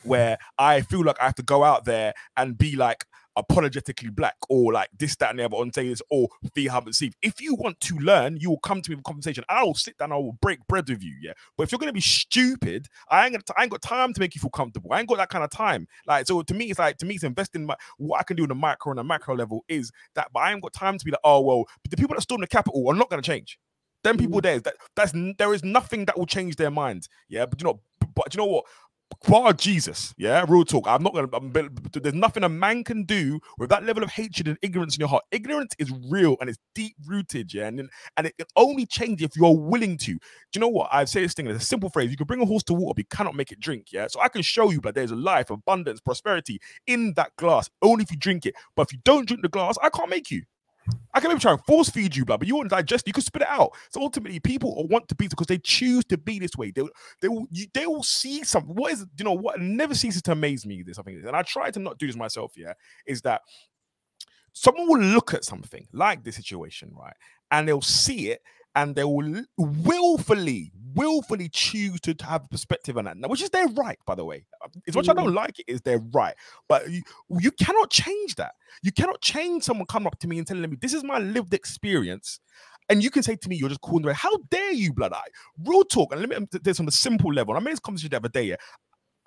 where I feel like I have to go out there and be like apologetically black or like this, that, and the other on this or fee haven't seen. If you want to learn, you will come to me with conversation. I will sit down, I will break bread with you. Yeah. But if you're gonna be stupid, I ain't gonna I ain't got time to make you feel comfortable. I ain't got that kind of time. Like, so to me, it's like to me, it's investing my what I can do on the micro and the macro level is that, but I ain't got time to be like, oh well, the people that storm the Capitol are not gonna change. Them people mm. there, that that's there is nothing that will change their minds. Yeah, but you know, but you know what? Bar Jesus, yeah, real talk. I'm not gonna. I'm, there's nothing a man can do with that level of hatred and ignorance in your heart. Ignorance is real and it's deep rooted, yeah, and and it can only change if you're willing to. Do you know what? I say this thing. It's a simple phrase. You can bring a horse to water, but you cannot make it drink. Yeah, so I can show you that there's a life, abundance, prosperity in that glass only if you drink it. But if you don't drink the glass, I can't make you. I can maybe try and force feed you, blood, but you won't digest. You can spit it out. So ultimately, people want to be because they choose to be this way. They they will you, they will see something. What is you know what never ceases to amaze me. This I something, and I try to not do this myself. Yeah, is that someone will look at something like this situation, right, and they'll see it and they will willfully, willfully choose to have a perspective on that, now, which is their right, by the way. As much I don't like it, is their right. But you, you cannot change that. You cannot change someone coming up to me and telling me this is my lived experience. And you can say to me, you're just calling me, how dare you, blood eye? Real talk, and let me this on a simple level. I made this conversation the other day. Yeah?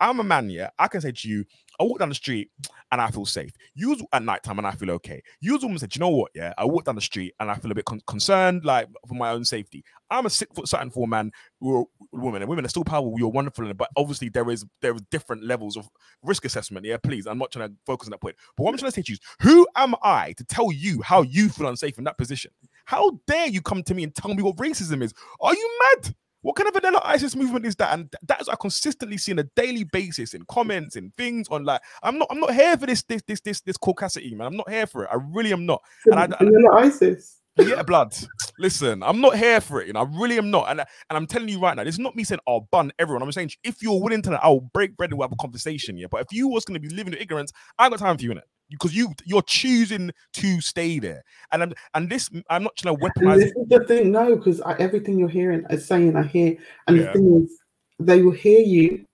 I'm a man, yeah. I can say to you, I walk down the street and I feel safe. You at nighttime and I feel okay. You woman said, you know what? Yeah, I walk down the street and I feel a bit con- concerned, like for my own safety. I'm a six foot something for man, woman, and women are still powerful. You're wonderful, but obviously there is there is different levels of risk assessment. Yeah, please, I'm not trying to focus on that point. But what I'm trying to say to you is, who am I to tell you how you feel unsafe in that position? How dare you come to me and tell me what racism is? Are you mad? What kind of vanilla ISIS movement is that? And that's I consistently see on a daily basis in comments and things on like I'm not I'm not here for this this this this this caucasity, man. I'm not here for it. I really am not. And I, vanilla ISIS. Yeah, blood. Listen, I'm not here for it. You know, I really am not. And and I'm telling you right now, this is not me saying I'll bun everyone. I'm saying if you're willing to, I'll break bread and we'll have a conversation. Yeah, but if you was going to be living in ignorance, I ain't got time for you in it because you you're choosing to stay there. And I'm, and this I'm not trying to weaponize. this is the thing, no, because everything you're hearing is saying, I hear, and yeah. the thing is, they will hear you.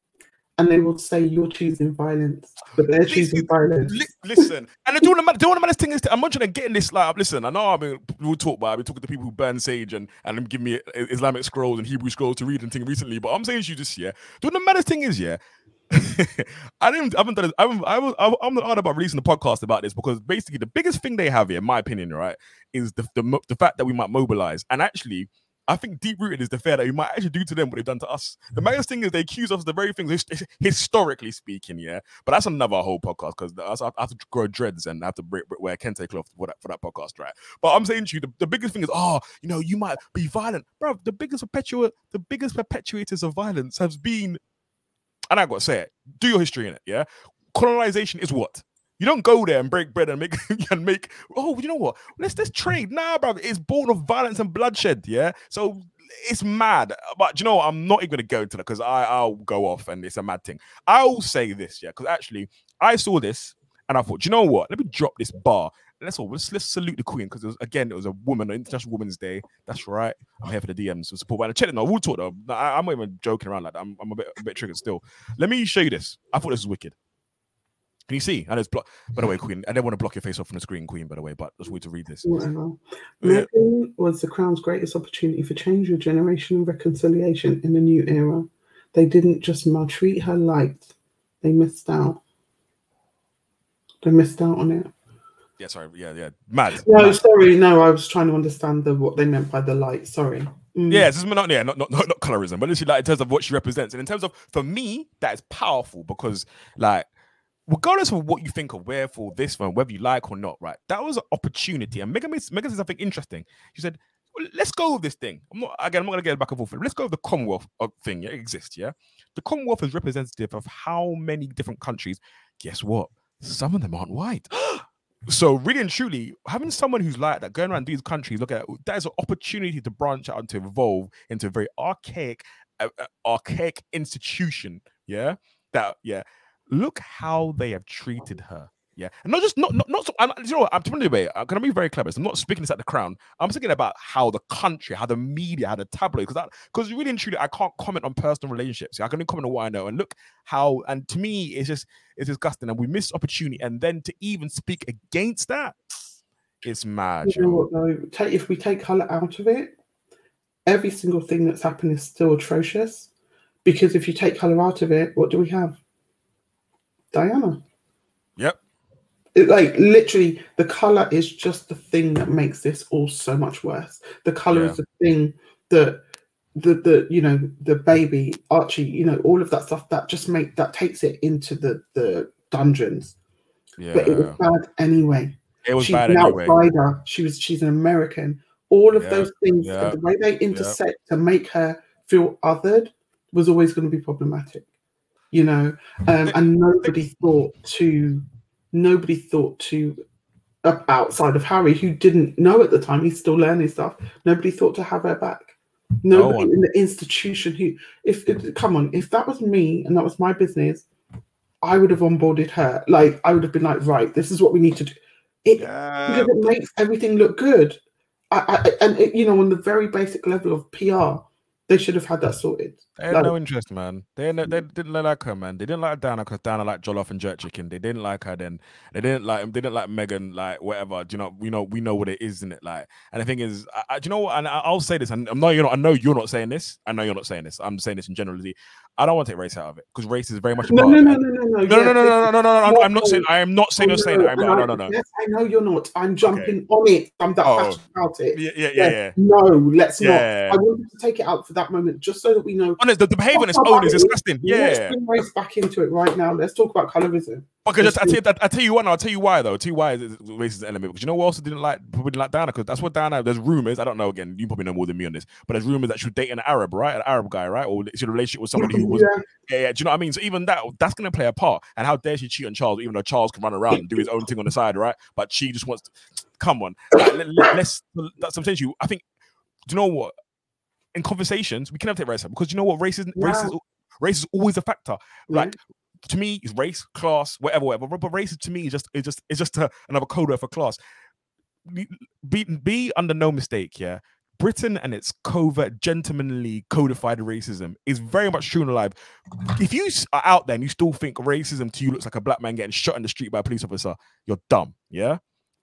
And they will say you're choosing violence, but they're listen, choosing violence. Li- listen, and the doing the, doing the thing is, I'm not trying to get in this. Like, listen, I know I mean we'll talk about. I've been talking to people who burn sage and and give me uh, Islamic scrolls and Hebrew scrolls to read and thing recently. But I'm saying to you this year, doing the maddest thing is, yeah, I didn't. I haven't done. It, I haven't, I was. I'm not hard about releasing a podcast about this because basically the biggest thing they have here, in my opinion, right, is the the, the fact that we might mobilize. And actually, I think deep rooted is the fear that we might actually do to them what they've done to us. The biggest thing is they accuse us of the very things historically speaking, yeah. But that's another whole podcast because I have to grow dreads and I have to break wear kente cloth for that for that podcast, right? But I'm saying to you, the, the biggest thing is, oh, you know, you might be violent, bro. The biggest perpetuate, the biggest perpetuators of violence has been and I gotta say it, do your history in it. Yeah, colonization is what you don't go there and break bread and make and make. Oh, you know what? Let's let's trade. Nah, bro, it's born of violence and bloodshed. Yeah, so it's mad. But you know what? I'm not even gonna go into that because I I'll go off and it's a mad thing. I'll say this, yeah, because actually I saw this and I thought, you know what? Let me drop this bar let's all let's, let's salute the queen because again it was a woman International Women's Day. That's right. I'm here for the DMs so support. But check. No, we'll talk though. I, am not even joking around like that. I'm, I'm a bit a bit triggered still. Let me show you this. I thought this was wicked. Can you see? And it's block. By the way, Queen. I didn't want to block your face off from the screen, Queen. By the way, but just wait to read this. Whatever. Yeah. Meghan was the crown's greatest opportunity for change, regeneration, and reconciliation in a new era. They didn't just maltreat her light; they missed out. They missed out on it yeah, sorry, yeah, yeah, mad. No, mad. sorry, no, I was trying to understand the what they meant by the light. Sorry. Mm. Yeah, it's not yeah, not, not not not colorism, but literally like in terms of what she represents, and in terms of for me, that is powerful because like regardless of what you think of where for this one, whether you like or not, right? That was an opportunity, and Meghan Meghan said something interesting. She said, well, "Let's go with this thing." I'm not again. I'm not gonna get back and forth. Let's go with the Commonwealth uh, thing. Yeah, it exists. Yeah, the Commonwealth is representative of how many different countries. Guess what? Some of them aren't white. So really and truly, having someone who's like that going around these countries, look at that is an opportunity to branch out and to evolve into a very archaic, uh, archaic institution. Yeah, that yeah. Look how they have treated her. Yeah, and not just not not not. So, I'm, you know, what, I'm telling you, I'm gonna be very clever. So I'm not speaking this at the crown. I'm thinking about how the country, how the media, how the tabloid, because that because really and truly, I can't comment on personal relationships. I can only comment on what I know. And look how, and to me, it's just it's disgusting, and we miss opportunity. And then to even speak against that, it's mad. You know what though? Take if we take color out of it, every single thing that's happened is still atrocious. Because if you take color out of it, what do we have? Diana. It, like literally the color is just the thing that makes this all so much worse the color yeah. is the thing that the the you know the baby archie you know all of that stuff that just make that takes it into the the dungeons yeah. but it was bad anyway it was she's bad an anyway. outsider she was she's an american all of yeah. those things the way they intersect to make her feel othered was always going to be problematic you know um, and nobody thought to nobody thought to outside of Harry, who didn't know at the time, he's still learning stuff. Nobody thought to have her back. Nobody no in the institution who, if it, come on, if that was me and that was my business, I would have onboarded her. Like I would have been like, right, this is what we need to do. It yeah. it makes everything look good. I, I and it, you know, on the very basic level of PR, they should have had that sorted. They had Like- no interest, man. They, they, they didn't like her, man. They didn't like Dana because Dana liked jollof and jerk chicken. They didn't like her then. They didn't like. They didn't like Meghan, like whatever. Do you know? We know. We know what it is, isn't it? Like, and the thing is, I, I, do you know what? And I, I'll say this, and I'm not. You know, I know you're not saying this. I know you're not saying this. I'm saying this in generally. I don't want to take race out of it because race is very much. No, no, no, no, no, no. No, no, no, no, no, no, no, no, no, No, I'm not saying. I am not saying Oh, you're saying. no, I'm, no, no, no, no. Yes, I know you're not. I'm jumping on it. I'm that Oh. passionate about it. Yeah, yeah, yeah. No, let's not. I wanted to take it out for that moment, just so that we know. Oh, Honest, the, the behavior on its own is disgusting. Let's Yeah. bring race back into it right now. Let's talk about colorism. Because Let's I tell you, I, I tell you what, I'll tell you why though. I'll tell you why racist element. Because you know what else I didn't like? People didn't like Diana because that's what Diana. There's rumors. I don't know. Again, you probably know more than me on this. But there's rumors that she was dating an Arab, right? An Arab guy, right? Or she had a relationship with somebody who was. Yeah. Yeah, yeah. Do you know what I mean? So even that, that's going to play a part. And how dare she cheat on Charles, even though Charles can run around and do his own thing on the side, right? But she just wants. To, come on, like, let, let, let's. That's what I'm saying to you. I think. Do you know what? In conversations, we can never take race out because you know what? Race is race is race is always a factor. Like to me, it's race, class, whatever, whatever. But, but race to me is just it's just it's just a, another code word for class. Be, be be under no mistake, yeah. Britain and its covert, gentlemanly codified racism is very much true and alive. If you are out there and you still think racism to you looks like a black man getting shot in the street by a police officer, you're dumb. Yeah,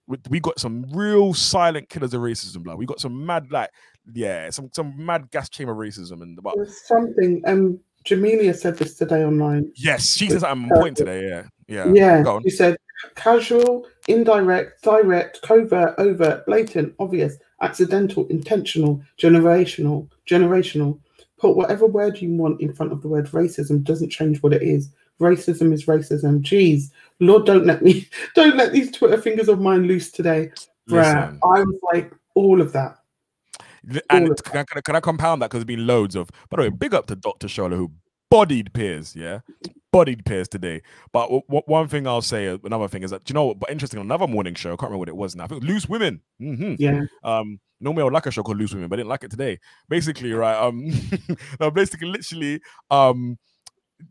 we, we got some real silent killers of racism, blood. We got some mad, like, yeah, some some mad gas chamber racism, and but There's something. Um, Jamelia said this today online. yes, she says I'm on point today. Yeah, yeah, Yeah, she said casual, indirect, direct, covert, overt, blatant, obvious, accidental, intentional, generational, generational. Put whatever word you want in front of the word racism doesn't change what it is. Racism is racism. Jeez, Lord, don't let me, don't let these Twitter fingers of mine loose today. Bruh, Listen. I was like all of that. And of can I, can, can I compound that because there's been loads of. By the way, big up to Dr. Shola who bodied Piers, yeah, bodied Piers today. But w- w- one thing I'll say, uh, another thing is that you know what? But interesting, another morning show, I can't remember what it was now. I think Loose Women. hmm Yeah, Um, normally I would like a show called Loose Women, but I didn't like it today. Basically, right? Um, no, basically, literally, um,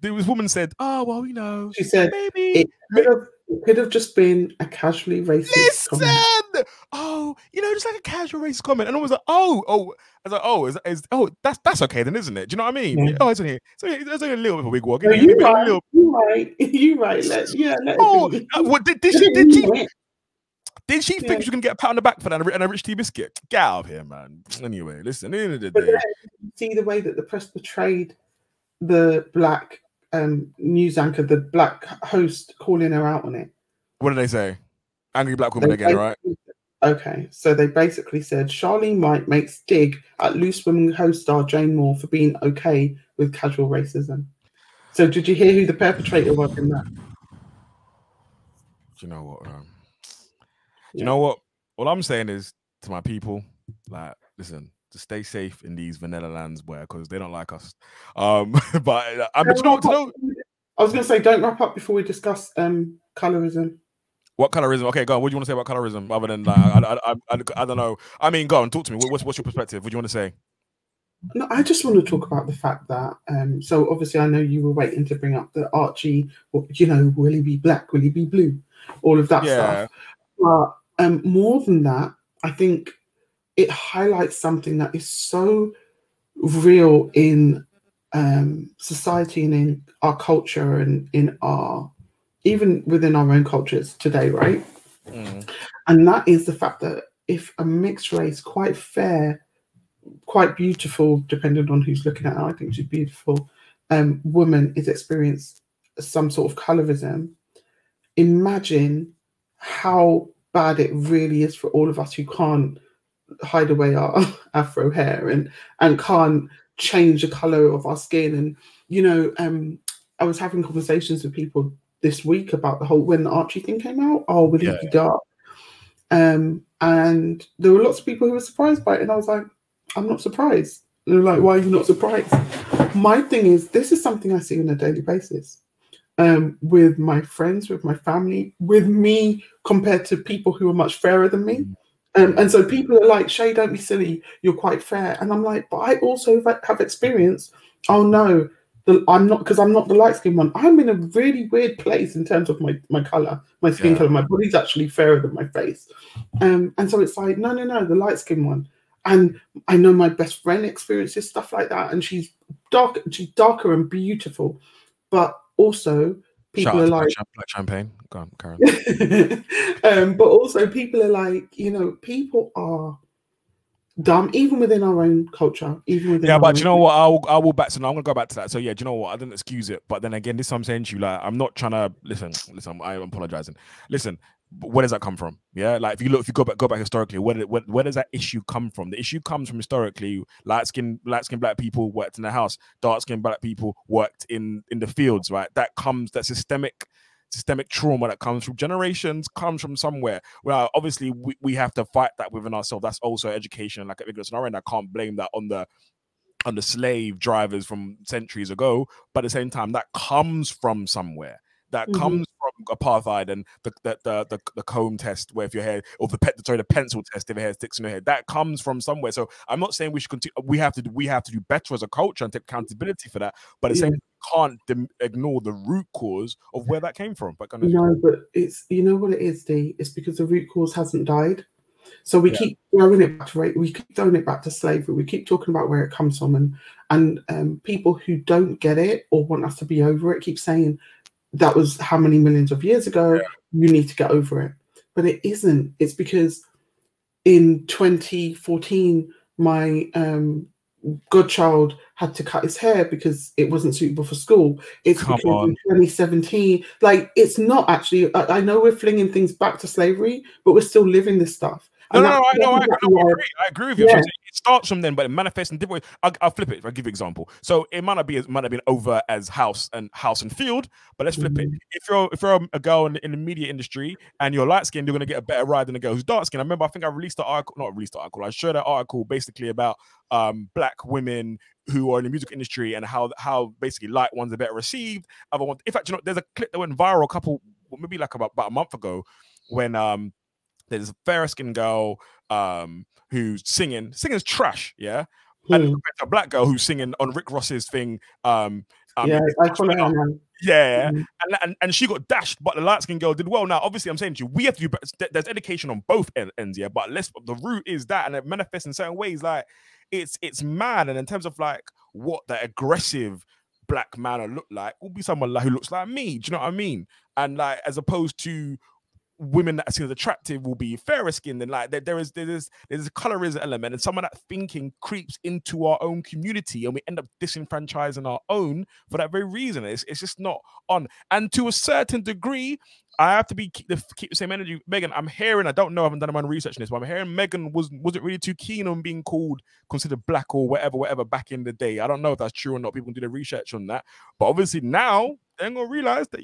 there was woman said, "Oh well, you know, she said maybe." it could have, it could have just been a casually racist Listen, comment. oh, you know, just like a casual racist comment, and I was like, oh, oh, I was like, oh, is, is oh, that's that's okay then, isn't it? Do you know what I mean? Yeah. Oh, it's only, it's only, it's only a little bit of a wig walk. No, you right, little- you right, you right. Let, yeah, let Oh, uh, what did, did she did she did she Yeah. think she was gonna get a pat on the back for that and a, and a rich tea biscuit? Get out of here, man. Anyway, listen, the the But day, then see the way that the press portrayed the black um, news anchor, the black host calling her out on it. what did they say? Angry black woman They again, right? Okay, so they basically said Charlene White makes dig at Loose Women host star Jane Moore for being okay with casual racism. So did you hear who the perpetrator was in that? Do you know what? Um, Yeah. you know what? All I'm saying is to my people, like, listen, to stay safe in these vanilla lands, where because they don't like us. Um, but uh, but you know, you know I was to say, don't wrap up before we discuss um, colorism. what colorism? Okay, go on. What do you want to say about colorism? Other than like, I, I, I, I, I don't know. I mean, go and talk to me. What's what's your perspective? What do you want to say? No, I just want to talk about the fact that, um, so obviously, I know you were waiting to bring up the Archie, you know, will he be black? Will he be blue? All of that Yeah. stuff. But um, more than that, I think it highlights something that is so real in um, society and in our culture and in our, even within our own cultures today, right? Mm. And that is the fact that if a mixed race, quite fair, quite beautiful, depending on who's looking at her, I think she's beautiful, um, woman is experienced some sort of colorism, imagine how bad it really is for all of us who can't hide away our afro hair and and can't change the color of our skin. And you know um i was having conversations with people this week about the whole when the archie thing came out oh will Yeah. it be dark um and there were lots of people who were surprised by it and i was like i'm not surprised. And they're like why are you not surprised? My thing is this is something i see on a daily basis um, with my friends, with my family, with me compared to people who are much fairer than me. Um, and so people are like, Shay, don't be silly. You're quite fair. And I'm like, but I also have- experience. Oh no, the, I'm not because I'm not the light skinned one. I'm in a really weird place in terms of my, my color, my skin Yeah. color. My body's actually fairer than my face. Um, and so it's like, no, no, no, the light skinned one. and I know my best friend experiences stuff like that, and she's dark, she's darker and beautiful, but also people are like black champagne. Go on, Karen. um, but also people are like, you know, people are dumb, even within our own culture, even within. Yeah, but you know what? I will, I will back. So now I'm gonna go back to that. So yeah, do you know what? I didn't excuse it, but then again, this I'm saying to you, like, I'm not trying to listen. Listen, I'm apologizing. Listen, where does that come from? Yeah, like if you look, if you go back, go back historically, where, where, where does that issue come from? The issue comes from historically, light skin, light skin black people worked in the house, dark skin black people worked in in the fields, right? That comes that systemic systemic trauma that comes from generations comes from somewhere. Well, obviously we, we have to fight that within ourselves. That's also education, like ignorance and I can't blame that on the on the slave drivers from centuries ago. But at the same time, that comes from somewhere that mm-hmm. comes from apartheid and the the, the the, the comb test where if your hair or the pet sorry the pencil test if your hair sticks in your hair that comes from somewhere so i'm not saying we should continue we have to do we have to do better as a culture and take accountability for that but the yeah. same can't dim- ignore the root cause of where that came from but kind of no but it's you know what it is d it's because the root cause hasn't died so we yeah. keep throwing it back to we keep throwing it back to slavery. We keep talking about where it comes from, and and um, people who don't get it or want us to be over it keep saying that was how many millions of years ago. Yeah. You need to get over it. But it isn't. It's because in 2014, my um, godchild had to cut his hair because it wasn't suitable for school. It's Come because on. in 2017, like it's not actually. I, I, know we're flinging things back to slavery, but we're still living this stuff. No, no, no, I, no, I, no, I agree. I agree with you. Yeah. It starts from then, but it manifests in different ways. I'll, I'll, flip it. I'll give you an example. So it might not be as might have been over as house and house and field, but let's flip mm-hmm. it. If you're if you're a girl in, in, the media industry and you're light skinned, you're gonna get a better ride than a girl who's dark skinned. I remember I think I released an article, not released an article. I showed an article basically about um black women who are in the music industry and how how basically light ones are better received. Other ones, in fact, you know, there's a clip that went viral a couple, maybe like about, about a month ago, when um there's a fair skinned girl um, who's singing, singing's trash, yeah. Hmm. And a black girl who's singing on Rick Ross's thing. Um, um yeah, I call it yeah, mm-hmm. and, and and she got dashed, but the light skinned girl did well. Now, obviously, I'm saying to you, we have to do. There's education on both ends, yeah. But let's the root is that, and it manifests in certain ways. Like it's it's mad, and in terms of like what the aggressive black man look like, will be someone like, who looks like me. Do you know what I mean? And like as opposed to women that are seen as attractive will be fairer skinned and like there, there is there is there's a colorism element and some of that thinking creeps into our own community and we end up disenfranchising our own for that very reason it's, it's just not on and to a certain degree I have to be keep the, keep the same energy. Meghan, I'm hearing. I don't know. I haven't done my research on this, but I'm hearing Meghan was wasn't really too keen on being called considered black or whatever, whatever back in the day. I don't know if that's true or not. People do the research on that, but obviously now they're gonna realize that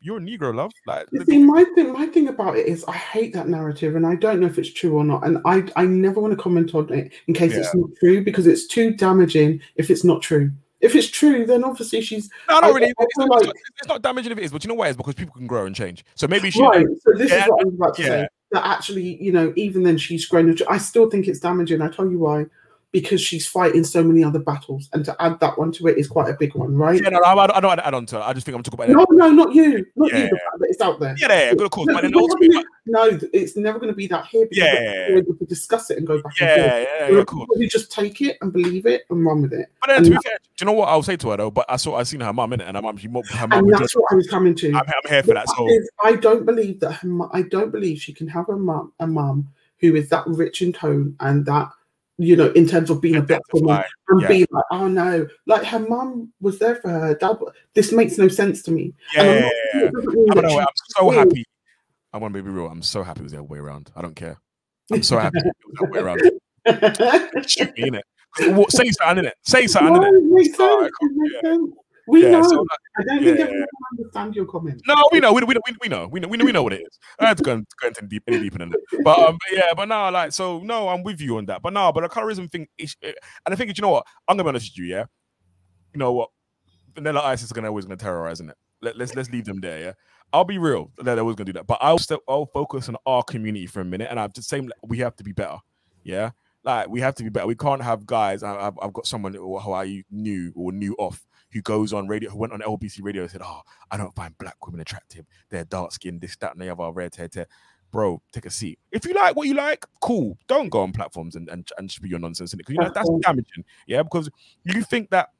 you're a Negro, love. Like, see, my thing, my thing about it is, I hate that narrative, and I don't know if it's true or not. And I, I never want to comment on it in case yeah. it's not true because it's too damaging if it's not true. If it's true, then obviously she's. No, not really. It's, like, not, it's, not, damaging if it is, but you know why? It's because people can grow and change. So maybe she. Right. So this yeah, is what I was about to yeah. say. That actually, you know, even then she's grown. I still think it's damaging. I tell you why because she's fighting so many other battles, and to add that one to it is quite a big one, right? Yeah, no, I, I don't want to add on to it. I just think I'm talking about. No, it. no, not you, not yeah. you. But it's out there. Yeah, yeah, good, of course. No, but then ultimately, no, it's never going to be that here. Because yeah, we're able to discuss it and go back. Yeah, and forth. yeah, yeah, cool. We just take it and believe it and run with it. But then, to be fair, do you know what I'll say to her though? But I saw I seen her mum in it, and her mum, she, her mum. And that's just, what I was coming to. I'm, I'm here for that. So I don't believe that. Her, I don't believe she can have a mum, a mum who is that rich in tone and that you know, in terms of being a black woman and yeah. being like, oh no, like her mum was there for her. Dad, this makes no sense to me. Yeah, yeah, yeah. I'm, I'm so happy. I want to be real. I'm so happy it was the other way around. I don't care. I'm so happy it was the other way around. Shoot me in it. Say something in it. Say something no, in it. Makes sense. Right, we yeah, know. So like, I don't yeah, think everyone understand your comment. No, we know. We, we, we, know. We know. We know. We know what it is. I had to go, go into deep, any deeper than that. But um, yeah, but now, like, so no, I'm with you on that. But now, but the colorism thing, is, eh, and I think you know what? I'm gonna be honest with you. Yeah, you know what? Vanilla Ice is gonna always gonna terrorize, isn't it? Let, let's let's leave them there. Yeah. I'll be real. They're always gonna do that. But I'll still I'll focus on our community for a minute, and I'm just saying we have to be better. Yeah. Like we have to be better. We can't have guys. I've, I've got someone who I knew or knew off who goes on radio, who went on LBC radio and said, "Oh, I don't find black women attractive. They're dark skinned, this, that, and the other, red hair." hair. bro, take a seat. If you like what you like, cool. Don't go on platforms and and, and spew your nonsense in it because you know, that's damaging. Yeah, because you think that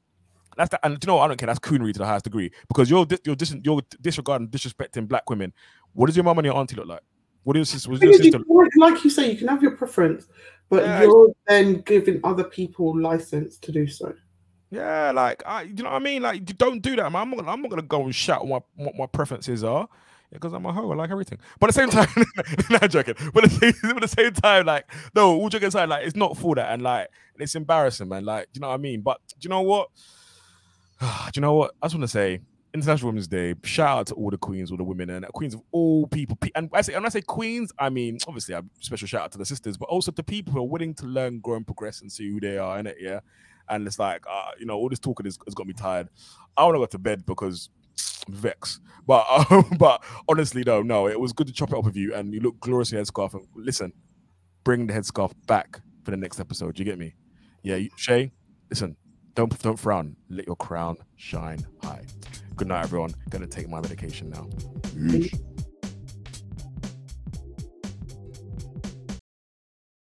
that's that, and you know? I don't care. That's coonery to the highest degree because you're you're dis- you're disregarding, disrespecting black women. What does your mum and your auntie look like? What is this? What is your sister? You, like you say, you can have your preference, but yeah, you're then giving other people license to do so. Yeah, like I, you know what I mean. Like, don't do that, man. I'm not, gonna, I'm not gonna go and shout what, what my preferences are because I'm a hoe. I like everything. But at the same time, not joking. But at the, same, at the same time, like, no, all joking aside, like, it's not for that, and like, it's embarrassing, man. Like, you know what I mean? But do you know what? do you know what? I just want to say, International Women's Day. Shout out to all the queens, all the women, and queens of all people. And I say, when I say queens, I mean obviously a special shout out to the sisters, but also to people who are willing to learn, grow, and progress, and see who they are in it. Yeah, and it's like, uh, you know, all this talking has, has got me tired. I want to go to bed because I'm. But um, but honestly, no, no, it was good to chop it up with you, and you look glorious in headscarf. And listen, bring the headscarf back for the next episode. You get me? Yeah, you, Shay. Listen, don't don't frown. Let your crown shine high. Good night, everyone. Gonna take my medication now.